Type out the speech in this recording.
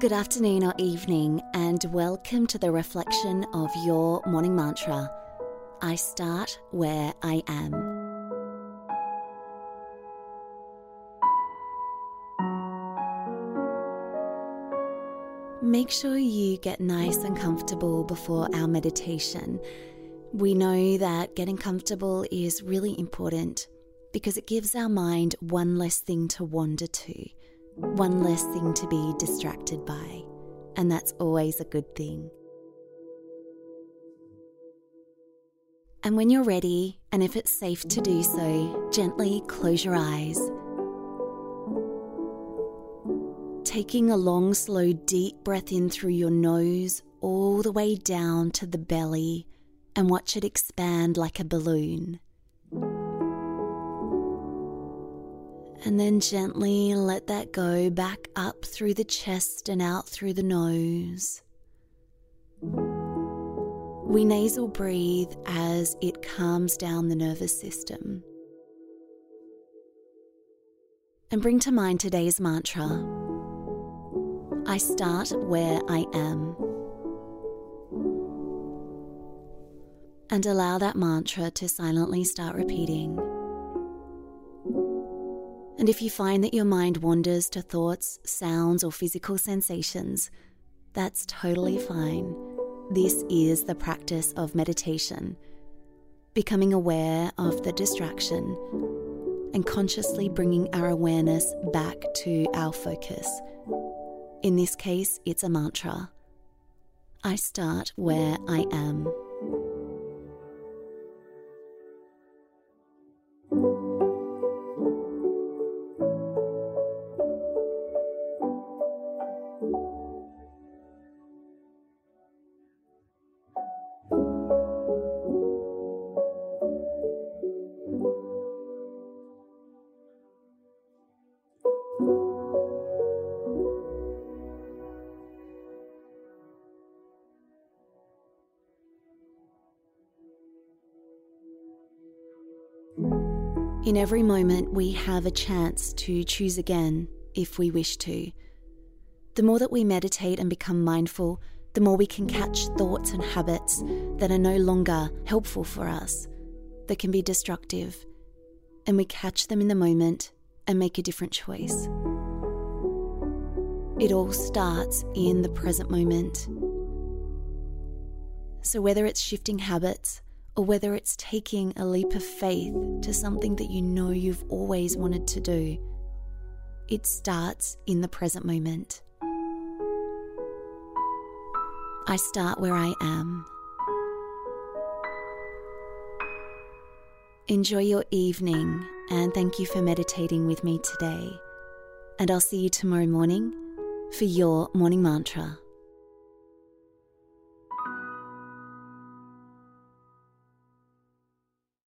Good afternoon or evening, and welcome to the reflection of your morning mantra. I start where I am. Make sure you get nice and comfortable before our meditation. We know that getting comfortable is really important because it gives our mind one less thing to wander to one less thing to be distracted by, and that's always a good thing. And when you're ready, and if it's safe to do so, gently close your eyes. Taking a long, slow, deep breath in through your nose, all the way down to the belly, and watch it expand like a balloon. And then gently let that go back up through the chest and out through the nose. We nasal breathe as it calms down the nervous system. And bring to mind today's mantra I start where I am. And allow that mantra to silently start repeating. And if you find that your mind wanders to thoughts, sounds, or physical sensations, that's totally fine. This is the practice of meditation, becoming aware of the distraction and consciously bringing our awareness back to our focus. In this case, it's a mantra. I start where I am. In every moment, we have a chance to choose again if we wish to. The more that we meditate and become mindful, the more we can catch thoughts and habits that are no longer helpful for us, that can be destructive, and we catch them in the moment and make a different choice. It all starts in the present moment. So, whether it's shifting habits, or whether it's taking a leap of faith to something that you know you've always wanted to do, it starts in the present moment. I start where I am. Enjoy your evening and thank you for meditating with me today. And I'll see you tomorrow morning for your morning mantra.